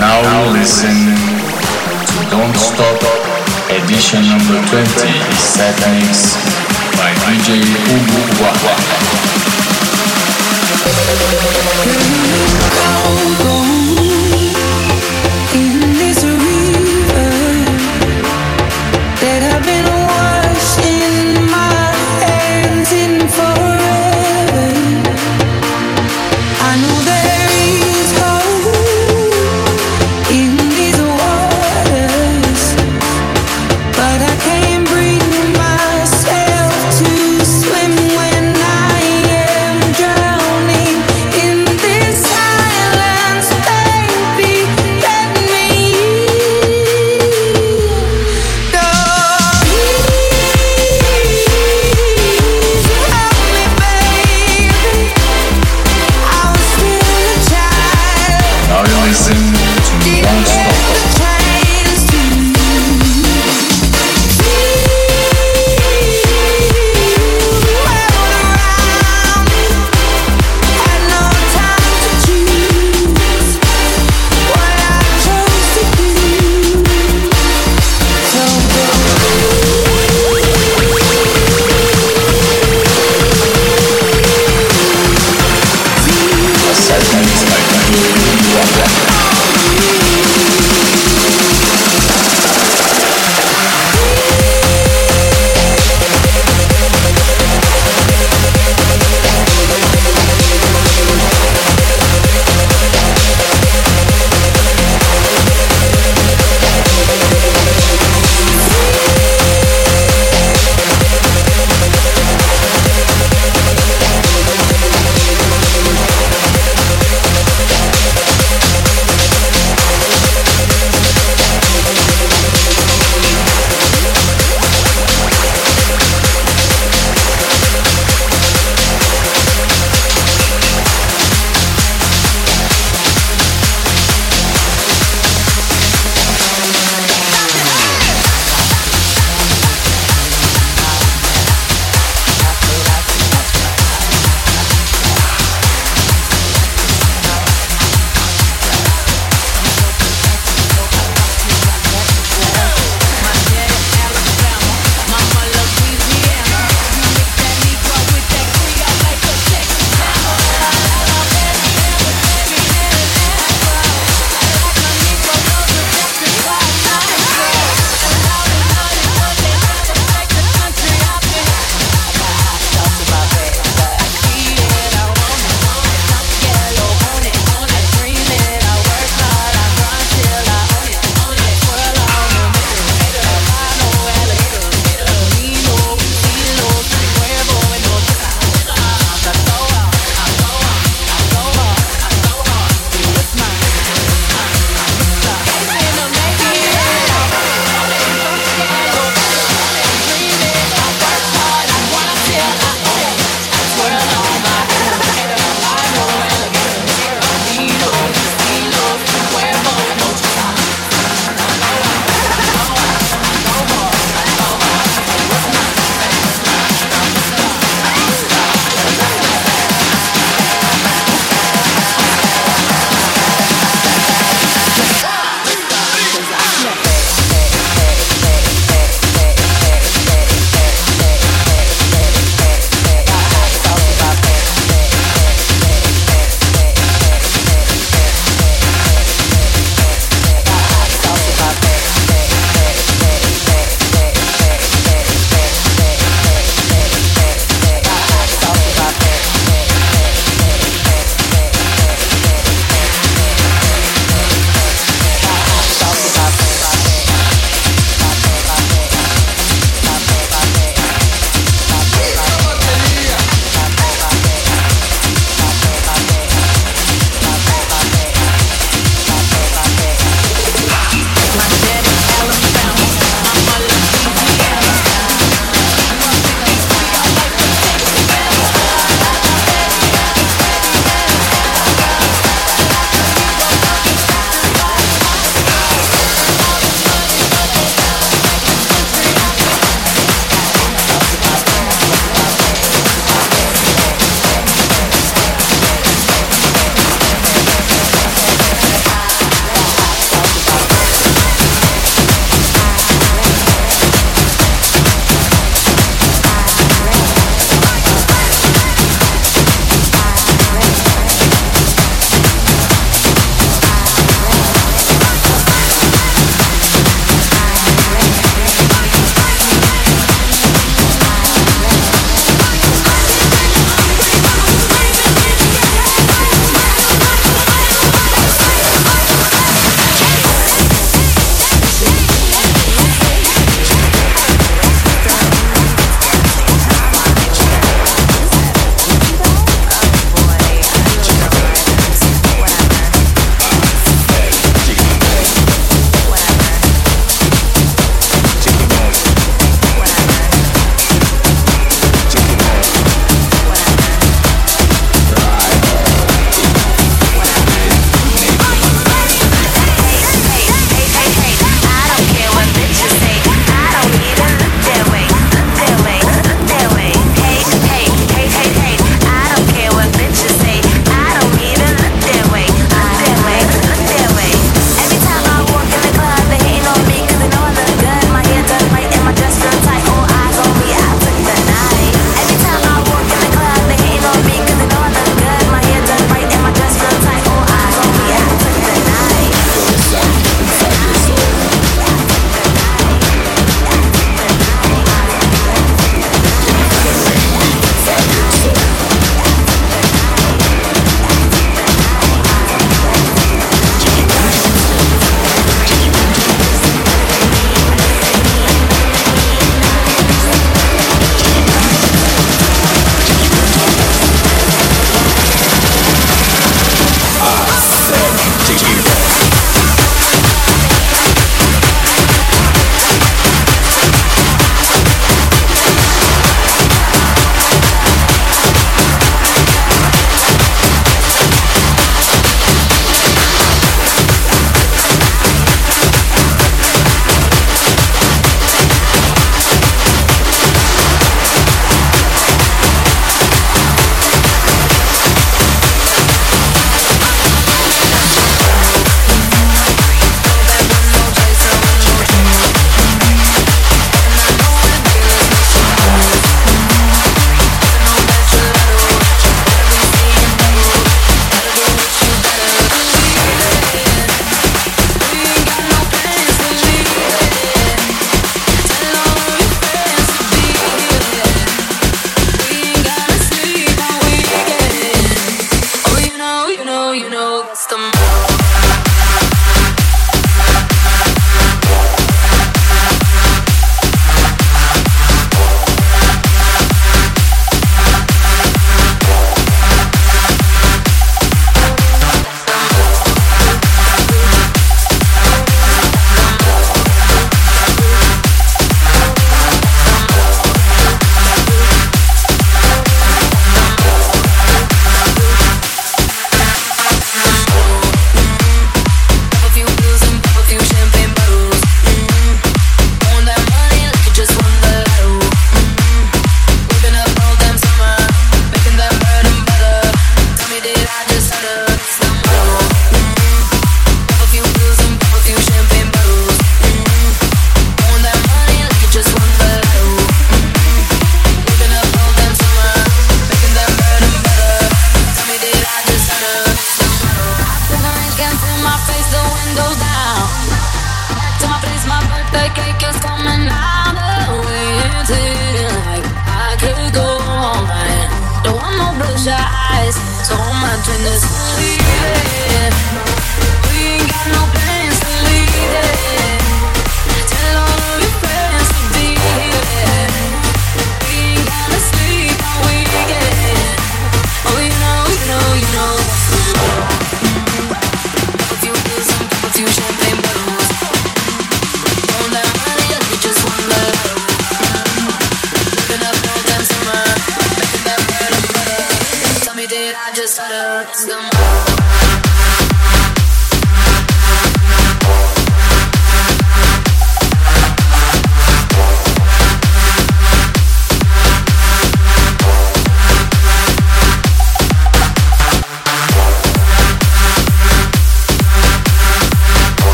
Now, now listen to Don't Stop edition number 20 set mix by DJ Ubu Wawa.